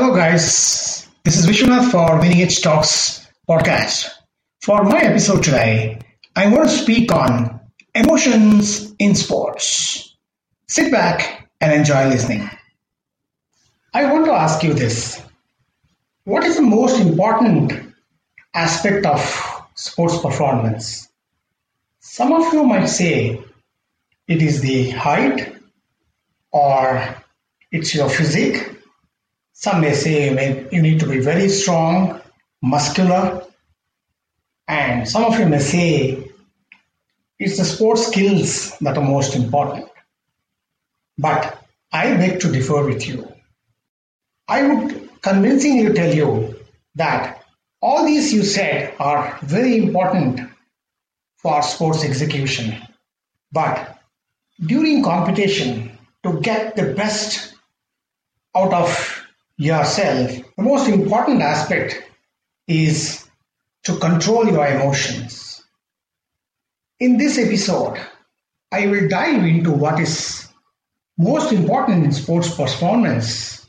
Hello, guys. This is Vishwanath for Winning Edge Talks podcast. For my episode today, I'm going to speak on emotions in sports. Sit back and enjoy listening. I want to ask you this What is the most important aspect of sports performance? Some of you might say it is the height or it's your physique some may say you need to be very strong, muscular, and some of you may say it's the sports skills that are most important. But I beg to differ with you. I would convincingly tell you that all these you said are very important for sports execution. But during competition, to get the best out of yourself, the most important aspect is to control your emotions. In this episode, I will dive into what is most important in sports performance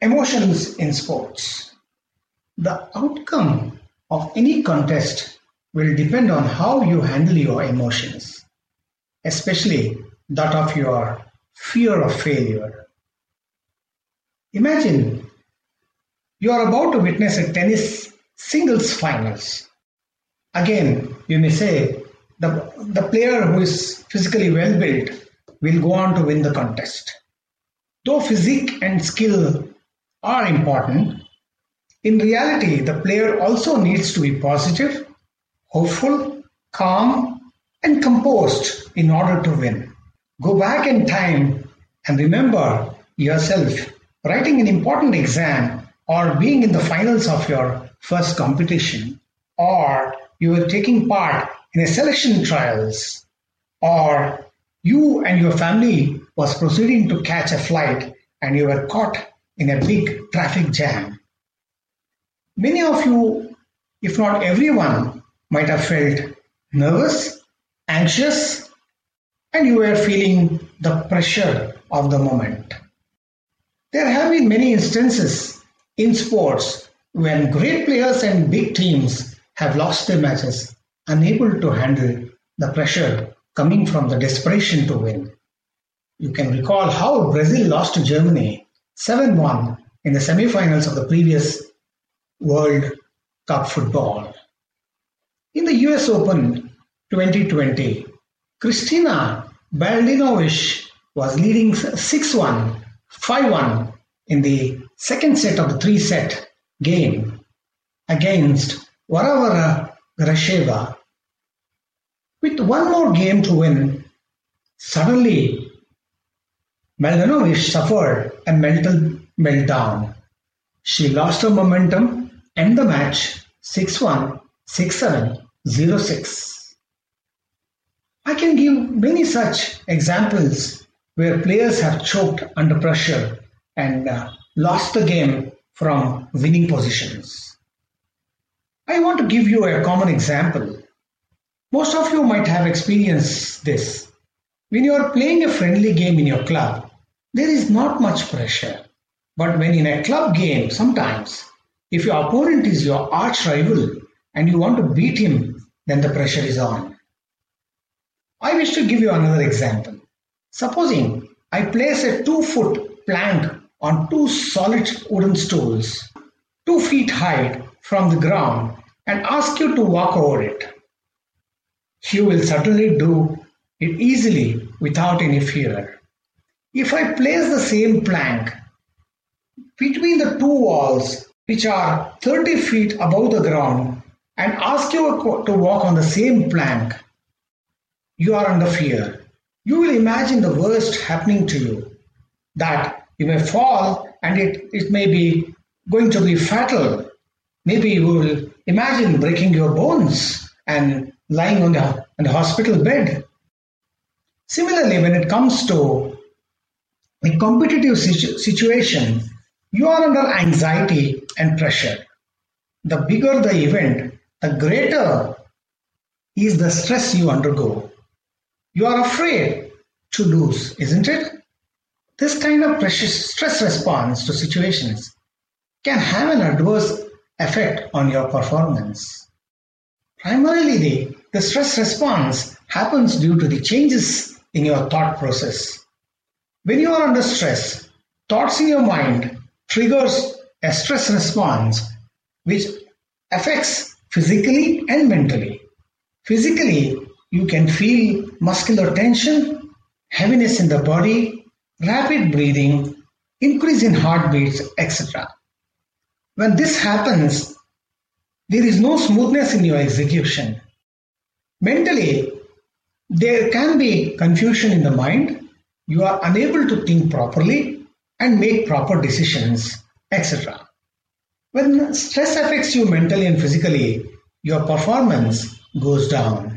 emotions in sports. The outcome of any contest will depend on how you handle your emotions, especially that of your fear of failure. Imagine you are about to witness a tennis singles finals. Again, you may say the, the player who is physically well built will go on to win the contest. Though physique and skill are important, in reality, the player also needs to be positive, hopeful, calm, and composed in order to win. Go back in time and remember yourself writing an important exam or being in the finals of your first competition or you were taking part in a selection trials or you and your family was proceeding to catch a flight and you were caught in a big traffic jam. Many of you if not everyone might have felt nervous anxious and you were feeling the pressure of the moment there have been many instances in sports when great players and big teams have lost their matches, unable to handle the pressure coming from the desperation to win. You can recall how Brazil lost to Germany 7 1 in the semi-finals of the previous World Cup football. In the US Open 2020, Kristina Mladenovic was leading 6 1 5-1 in the second set of the three-set game against Varvara Gracheva. With one more game to win, suddenly Mladenovic suffered a mental meltdown. She lost her momentum and the match 6-1, 6-7, 0-6. I can give many such examples where players have choked under pressure and uh, lost the game from winning positions. I want to give you a common example. Most of you might have experienced this. When you are playing a friendly game in your club, there is not much pressure. But when in a club game, sometimes, if your opponent is your arch rival and you want to beat him, then the pressure is on. I wish to give you another example. Supposing I place a two-foot plank on two solid wooden stools, two feet high from the ground, and ask you to walk over it. You will certainly do it easily without any fear. If I place the same plank between the two walls, which are 30 feet above the ground, and ask you to walk on the same plank, you are under fear you will imagine the worst happening to you that you may fall and it, it may be going to be fatal. Maybe you will imagine breaking your bones and lying on the, on the hospital bed. Similarly, when it comes to a competitive situ- situation, you are under anxiety and pressure. The bigger the event, the greater is the stress you undergo. You are afraid to lose, isn't it? This kind of precious stress response to situations can have an adverse effect on your performance. Primarily, the stress response happens due to the changes in your thought process. When you are under stress, thoughts in your mind triggers a stress response which affects physically and mentally. Physically, you can feel muscular tension, heaviness in the body, rapid breathing, increase in heartbeats, etc. When this happens, there is no smoothness in your execution. Mentally, there can be confusion in the mind. You are unable to think properly and make proper decisions, etc. When stress affects you mentally and physically, your performance goes down.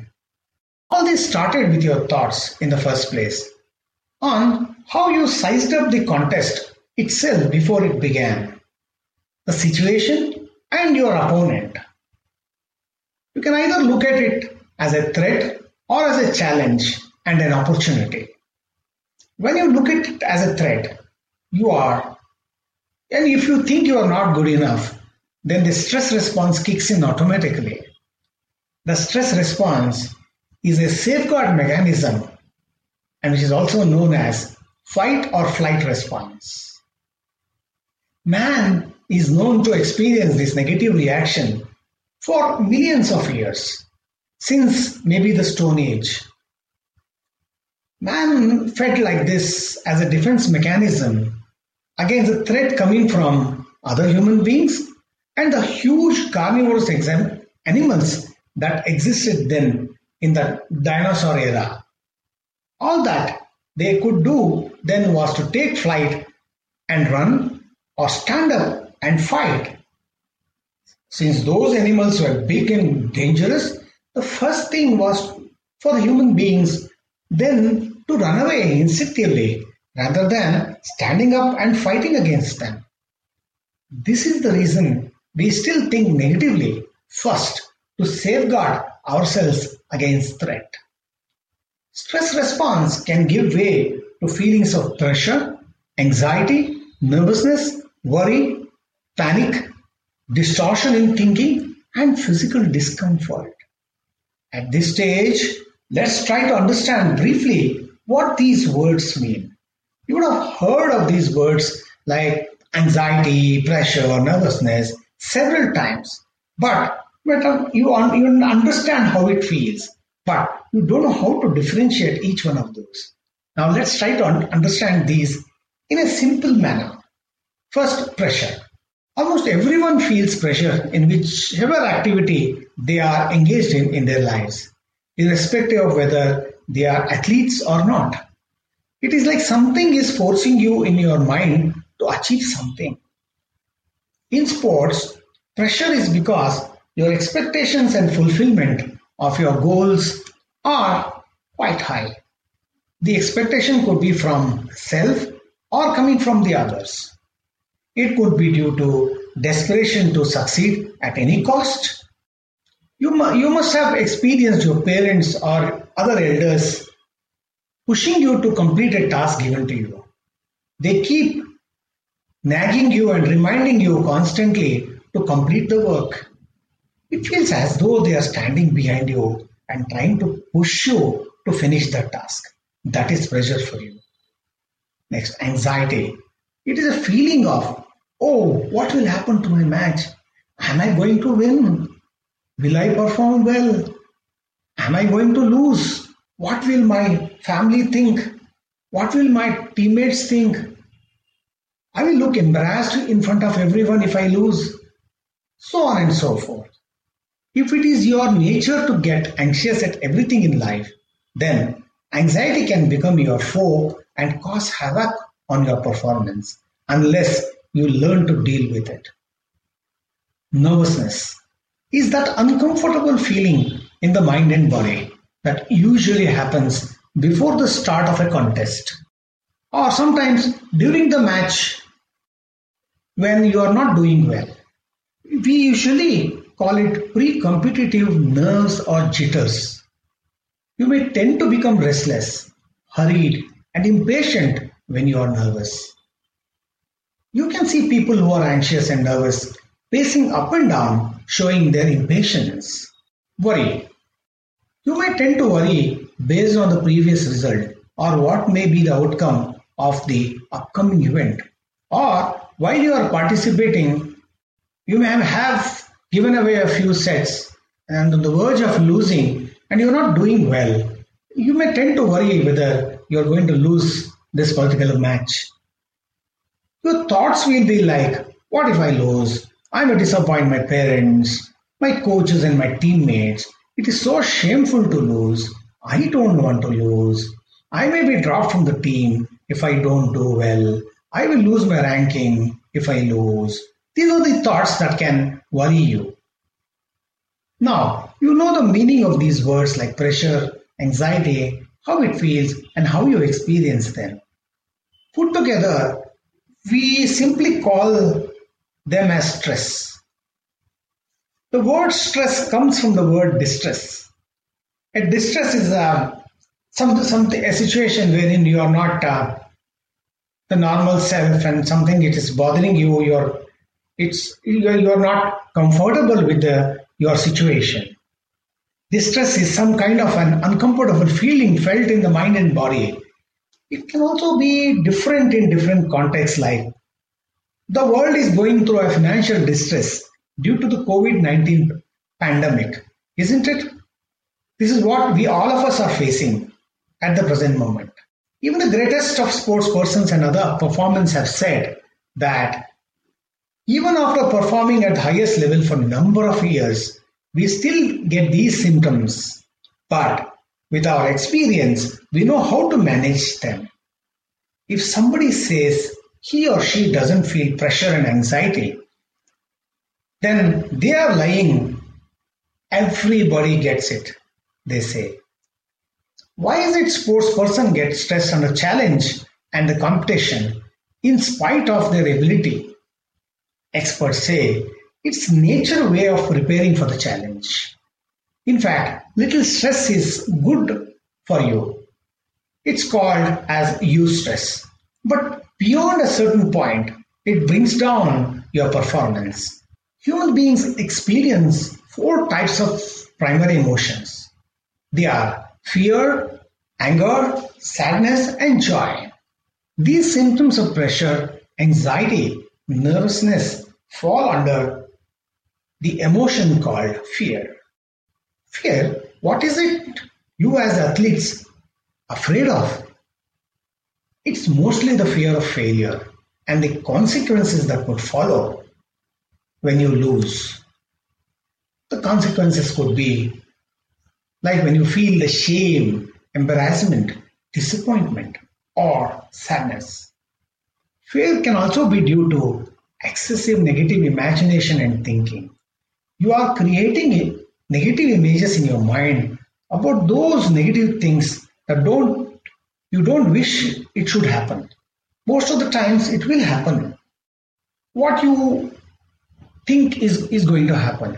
All this started with your thoughts in the first place on how you sized up the contest itself before it began, the situation and your opponent. You can either look at it as a threat or as a challenge and an opportunity. When you look at it as a threat, you are, and if you think you are not good enough, then the stress response kicks in automatically. The stress response is a safeguard mechanism and which is also known as fight or flight response. Man is known to experience this negative reaction for millions of years, since maybe the Stone Age. Man felt like this as a defense mechanism against a threat coming from other human beings and the huge carnivorous animals that existed then in the dinosaur era. All that they could do then was to take flight and run or stand up and fight. Since those animals were big and dangerous, the first thing was for the human beings then to run away instinctively rather than standing up and fighting against them. This is the reason we still think negatively first to safeguard ourselves against threat. Stress response can give way to feelings of pressure, anxiety, nervousness, worry, panic, distortion in thinking, and physical discomfort. At this stage, let's try to understand briefly what these words mean. You would have heard of these words like anxiety, pressure, or nervousness several times, but Uh, you understand how it feels, but you don't know how to differentiate each one of those. Now let's try to understand these in a simple manner. First, pressure. Almost everyone feels pressure in whichever activity they are engaged in in their lives, irrespective of whether they are athletes or not. It is like something is forcing you in your mind to achieve something. In sports, pressure is because your expectations and fulfillment of your goals are quite high. The expectation could be from self or coming from the others. It could be due to desperation to succeed at any cost. You, mu- you must have experienced your parents or other elders pushing you to complete a task given to you. They keep nagging you and reminding you constantly to complete the work. It feels as though they are standing behind you and trying to push you to finish the task. That is pressure for you. Next, anxiety. It is a feeling of Oh, what will happen to my match? Am I going to win? Will I perform well? Am I going to lose? What will my family think? What will my teammates think? I will look embarrassed in front of everyone if I lose. So on and so forth. If it is your nature to get anxious at everything in life, then anxiety can become your foe and cause havoc on your performance unless you learn to deal with it. Nervousness is that uncomfortable feeling in the mind and body that usually happens before the start of a contest or sometimes during the match when you are not doing well. We usually call it pre-competitive nerves or jitters. You may tend to become restless, hurried, and impatient when you are nervous. You can see people who are anxious and nervous pacing up and down, showing their impatience. Worry. You may tend to worry based on the previous result or what may be the outcome of the upcoming event. Or while you are participating, you may have given away a few sets and on the verge of losing and you're not doing well. You may tend to worry whether you're going to lose this particular match. Your thoughts will be like, what if I lose? I may disappoint my parents, my coaches, and my teammates. It is so shameful to lose. I don't want to lose. I may be dropped from the team if I don't do well. I will lose my ranking if I lose. These are the thoughts that can worry you. Now, you know the meaning of these words like pressure, anxiety, how it feels, and how you experience them. Put together, we simply call them as stress. The word stress comes from the word distress. A distress is a, some, some, a situation wherein you are not uh, the normal self and something it is bothering you, you're, it's, you're, not comfortable with the, your situation. Distress is some kind of an uncomfortable feeling felt in the mind and body it can also be different in different contexts like the world is going through a financial distress due to the COVID-19 pandemic, isn't it? This is what we all of us are facing at the present moment. Even the greatest of sports persons and other performers have said that even after performing at highest level for number of years, we still get these symptoms. But with our experience, we know how to manage them. If somebody says he or she doesn't feel pressure and anxiety, then they are lying. Everybody gets it, they say. Why is it sports person get stressed under challenge and the competition in spite of their ability? Experts say it's nature way of preparing for the challenge. In fact, little stress is good for you. It's called as eustress. But beyond a certain point, it brings down your performance. Human beings experience four types of primary emotions. They are fear, anger, sadness, and joy. These symptoms of pressure, anxiety, nervousness fall under the emotion called fear. Fear, what is it you as athletes afraid of? It's mostly the fear of failure and the consequences that would follow when you lose. The consequences could be like when you feel the shame, embarrassment, disappointment, or sadness. Fear can also be due to excessive negative imagination and thinking. You are creating negative images in your mind about those negative things that don't you don't wish it should happen. Most of the times it will happen. What you think is, is going to happen.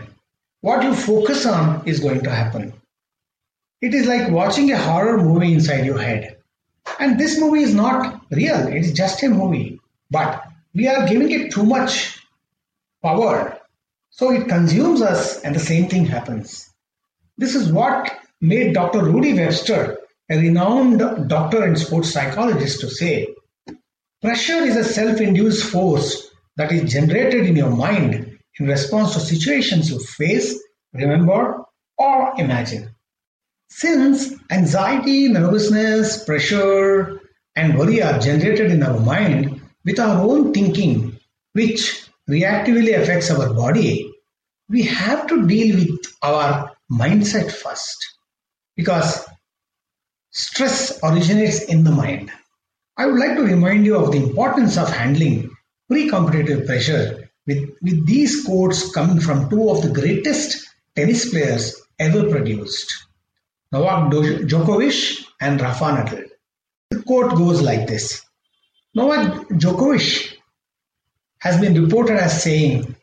What you focus on is going to happen. It is like watching a horror movie inside your head. And this movie is not real, it is just a movie. But we are giving it too much power so it consumes us and the same thing happens. This is what made Dr. Rudi Webster, a renowned doctor and sports psychologist, to say pressure is a self induced force that is generated in your mind in response to situations you face, remember, or imagine. Since anxiety, nervousness, pressure, and worry are generated in our mind with our own thinking, which reactively affects our body, we have to deal with our mindset first because stress originates in the mind. I would like to remind you of the importance of handling pre competitive pressure with, with these quotes coming from two of the greatest tennis players ever produced Novak Djokovic and Rafa Nadal. The quote goes like this Novak Djokovic has been reported as saying,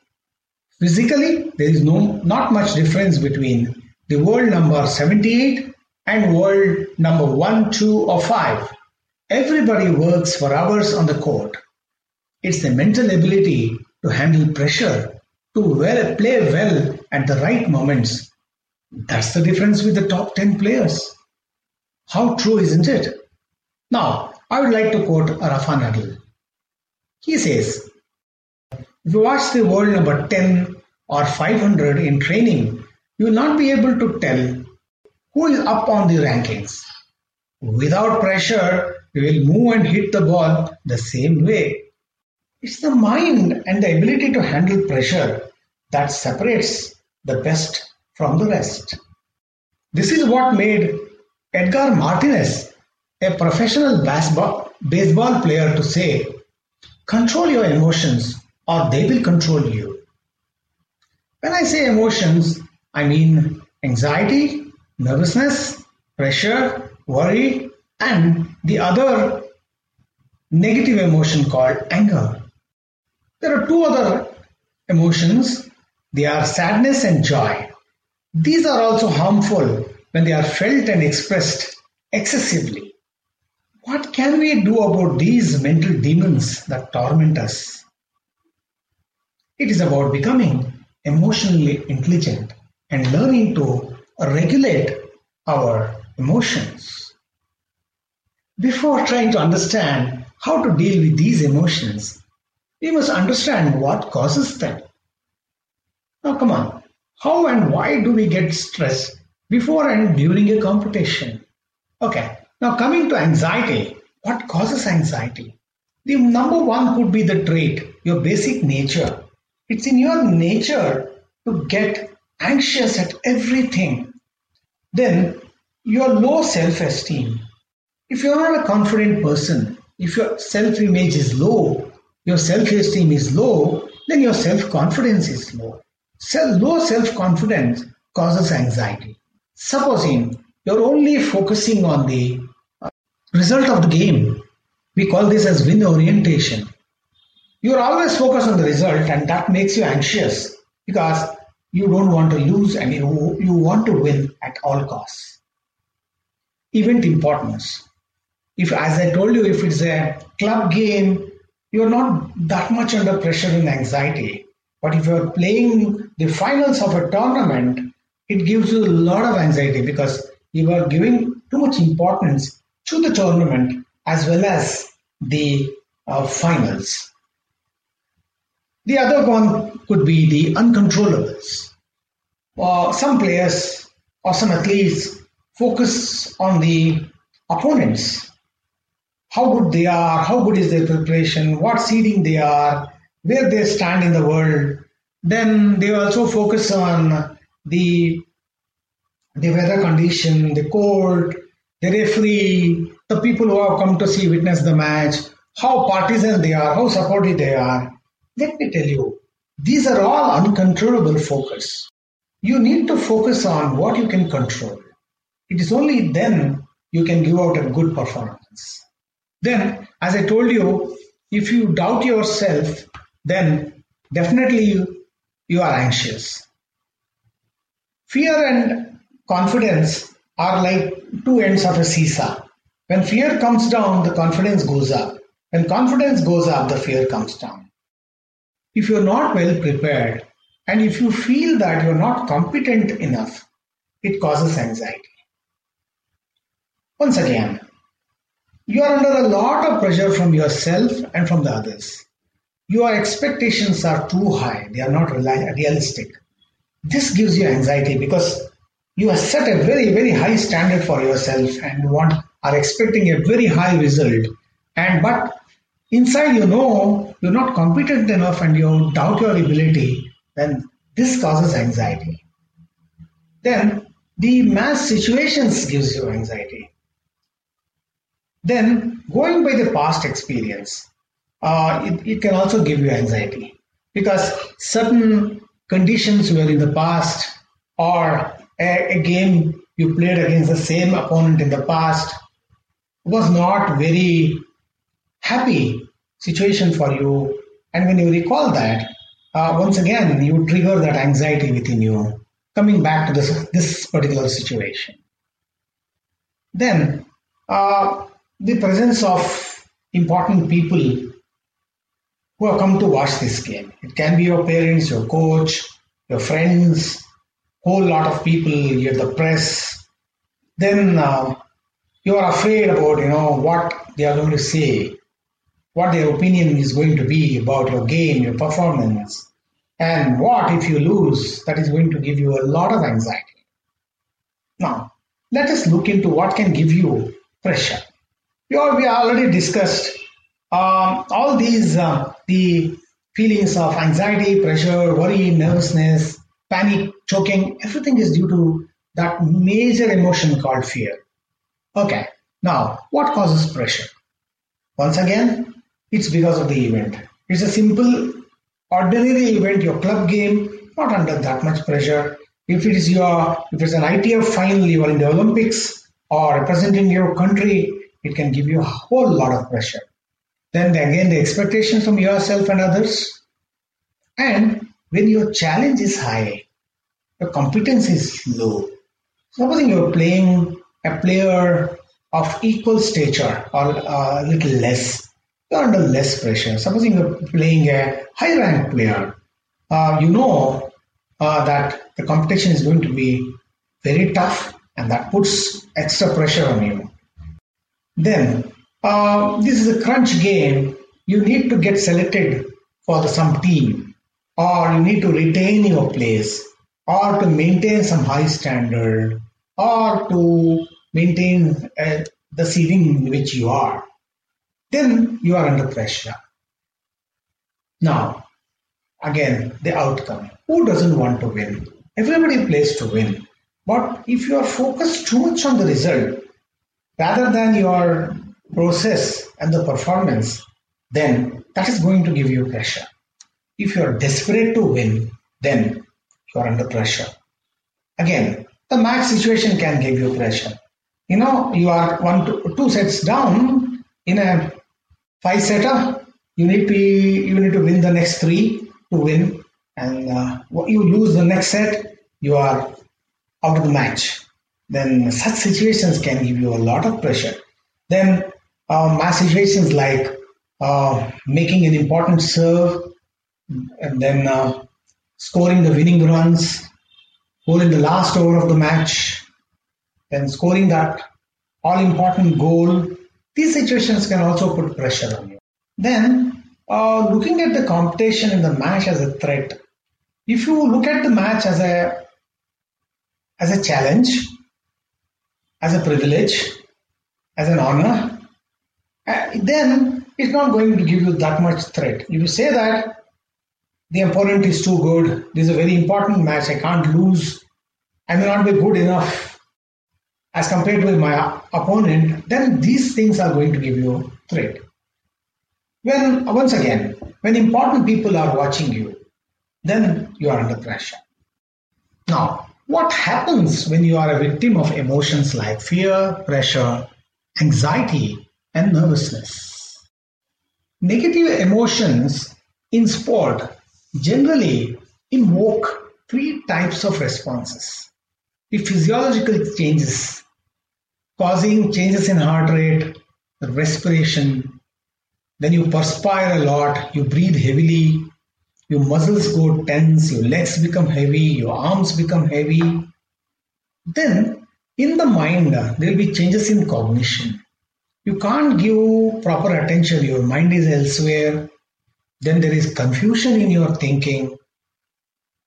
physically, there is no not much difference between the world number 78 and world number 1, 2 or 5. Everybody works for hours on the court. It's the mental ability to handle pressure, to well, play well at the right moments. That's the difference with the top 10 players. How true, isn't it? Now, I would like to quote Rafa Nadal. He says, if you watch the world number 10 or 500 in training, you will not be able to tell who is up on the rankings. Without pressure, you will move and hit the ball the same way. It's the mind and the ability to handle pressure that separates the best from the rest. This is what made Edgar Martinez, a professional baseball, player, to say, Control your emotions or they will control you. When I say emotions, I mean anxiety, nervousness, pressure, worry, and the other negative emotion called anger. There are two other emotions. They are sadness and joy. These are also harmful when they are felt and expressed excessively. What can we do about these mental demons that torment us? It is about becoming emotionally intelligent and learning to regulate our emotions. Before trying to understand how to deal with these emotions, we must understand what causes them. Now, come on, how and why do we get stressed before and during a competition? Okay, now coming to anxiety, what causes anxiety? The number one could be the trait, your basic nature. It's in your nature to get anxious at everything. Then your low self esteem. If you're not a confident person, if your self image is low, your self esteem is low, then your self confidence is low. Self, low self confidence causes anxiety. Supposing you're only focusing on the result of the game, we call this as win orientation. You're always focused on the result, and that makes you anxious because you don't want to lose and you, you want to win at all costs. Event importance. If, as I told you, if it's a club game, you're not that much under pressure and anxiety. But if you're playing the finals of a tournament, it gives you a lot of anxiety because you are giving too much importance to the tournament as well as the uh, finals. The other one could be the uncontrollables. Uh, some players or some athletes focus on the opponents. How good they are, how good is their preparation, what seeding they are, where they stand in the world. Then they also focus on the the weather condition, the cold, the referee, the people who have come to see witness the match, how partisan they are, how supportive they are. Let me tell you, these are all uncontrollable focus. You need to focus on what you can control. It is only then you can give out a good performance. Then, as I told you, if you doubt yourself, then definitely you, you are anxious. Fear and confidence are like two ends of a seesaw. When fear comes down, the confidence goes up. When confidence goes up, the fear comes down. If you're not well prepared and if you feel that you're not competent enough, it causes anxiety. Once again, you are under a lot of pressure from yourself and from the others. Your expectations are too high, they are not realistic. This gives you anxiety because you have set a very, very high standard for yourself and want are expecting a very high result. And but inside you know you're not competent enough and you doubt your ability, then this causes anxiety. Then the mass situations gives you anxiety. Then going by the past experience, uh, it, it can also give you anxiety because certain conditions were in the past or a, a game you played against the same opponent in the past was not very happy situation for you. And when you recall that, uh, once again, you trigger that anxiety within you, coming back to this, this particular situation. Then, uh, the presence of important people who have come to watch this game. It can be your parents, your coach, your friends, whole lot of people, you have the press. Then uh, you are afraid about you know what they are going to say, what their opinion is going to be about your game, your performance, and what if you lose. That is going to give you a lot of anxiety. Now, let us look into what can give you pressure. We, all, we already discussed um, all these uh, the feelings of anxiety, pressure, worry, nervousness, panic, choking, everything is due to that major emotion called fear. Okay, now what causes pressure? Once again, it's because of the event. It's a simple, ordinary event, your club game, not under that much pressure. If it is your, if it's an ITF final, you are in the Olympics or representing your country, it can give you a whole lot of pressure. Then again, the expectations from yourself and others. And when your challenge is high, your competence is low. Supposing you're playing a player of equal stature or a little less, you're under less pressure. Supposing you're playing a high ranked player, uh, you know uh, that the competition is going to be very tough and that puts extra pressure on you. Then, uh, this is a crunch game. You need to get selected for the, some team or you need to retain your place or to maintain some high standard or to maintain uh, the ceiling in which you are, then you are under pressure. Now, again, the outcome. Who doesn't want to win? Everybody plays to win. But if you are focused too much on the result rather than your process and the performance, then that is going to give you pressure. If you are desperate to win, then you are under pressure. Again, the match situation can give you pressure. You know, you are one, two, two sets down in a five setter. You need to you need to win the next three to win, and uh, you lose the next set, you are out of the match. Then such situations can give you a lot of pressure. Then uh, situations like uh, making an important serve, and then uh, scoring the winning runs, goal in the last over of the match, then scoring that all important goal. These situations can also put pressure on you. Then, uh, looking at the competition in the match as a threat, if you look at the match as a as a challenge, as a privilege, as an honor, uh, then it's not going to give you that much threat. If you say that the opponent is too good. This is a very important match. I can't lose. I may not be good enough as compared with my opponent. Then these things are going to give you threat. When once again, when important people are watching you, then you are under pressure. Now, what happens when you are a victim of emotions like fear, pressure, anxiety, and nervousness? Negative emotions in sport generally invoke three types of responses. The physiological changes causing changes in heart rate, respiration, then you perspire a lot, you breathe heavily, your muscles go tense, your legs become heavy, your arms become heavy. Then in the mind, there will be changes in cognition. You can't give proper attention, your mind is elsewhere, then there is confusion in your thinking.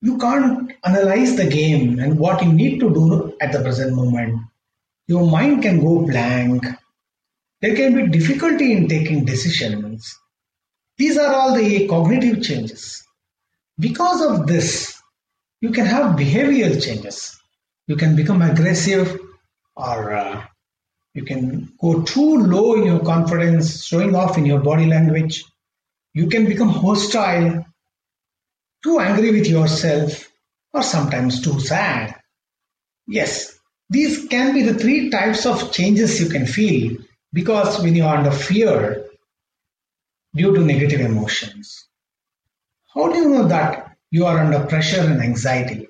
You can't analyze the game and what you need to do at the present moment. Your mind can go blank. There can be difficulty in taking decisions. These are all the cognitive changes. Because of this, you can have behavioral changes. You can become aggressive or uh, you can go too low in your confidence, showing off in your body language you can become hostile, too angry with yourself, or sometimes too sad. Yes, these can be the three types of changes you can feel because when you are under fear due to negative emotions. How do you know that you are under pressure and anxiety?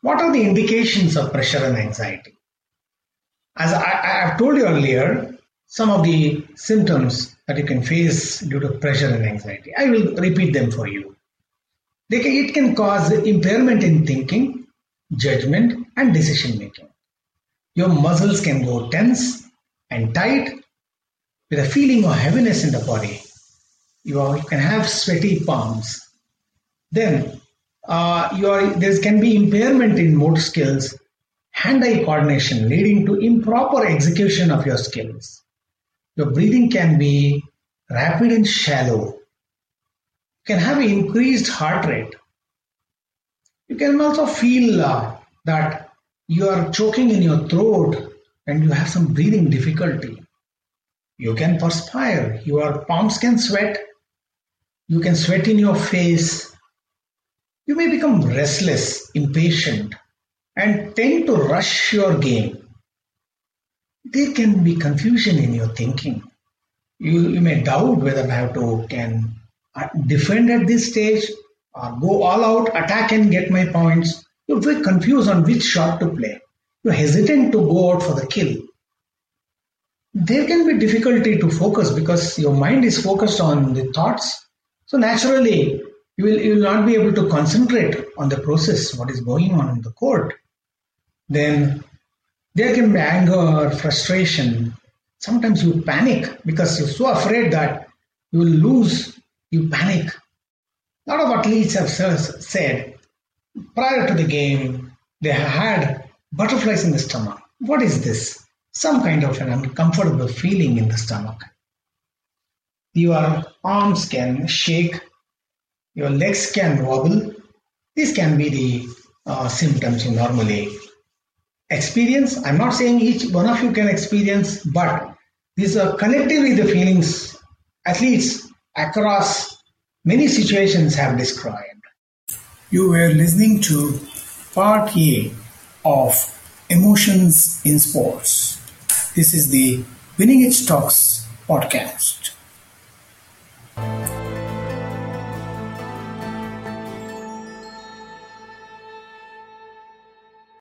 What are the indications of pressure and anxiety? As I, I have told you earlier, some of the symptoms that you can face due to pressure and anxiety. I will repeat them for you. It can cause impairment in thinking, judgment, and decision making. Your muscles can go tense and tight with a feeling of heaviness in the body. You, can have sweaty palms. Then uh, there can be impairment in motor skills, hand-eye coordination leading to improper execution of your skills. Your breathing can be rapid and shallow. You can have an increased heart rate. You can also feel uh, that you are choking in your throat and you have some breathing difficulty. You can perspire, your palms can sweat, you can sweat in your face. You may become restless, impatient, and tend to rush your game. There can be confusion in your thinking. You, you may doubt whether I have to can uh, defend at this stage or go all out, attack and get my points. You're very confused on which shot to play. You're hesitant to go out for the kill. There can be difficulty to focus because your mind is focused on the thoughts. So naturally, you will, you will not be able to concentrate on the process, what is going on in the court. Then there can be anger, or frustration. Sometimes you panic because you're so afraid that you will lose. You panic. A lot of athletes have said prior to the game, they had butterflies in the stomach. What is this? Some kind of an uncomfortable feeling in the stomach. Your arms can shake, your legs can wobble. These can be the uh, symptoms you normally experience. I'm not saying each one of you can experience, but these are uh, collectively the feelings athletes across many situations have described. You were listening to part A of Emotions in Sports. This is the Winning Edge Talks podcast.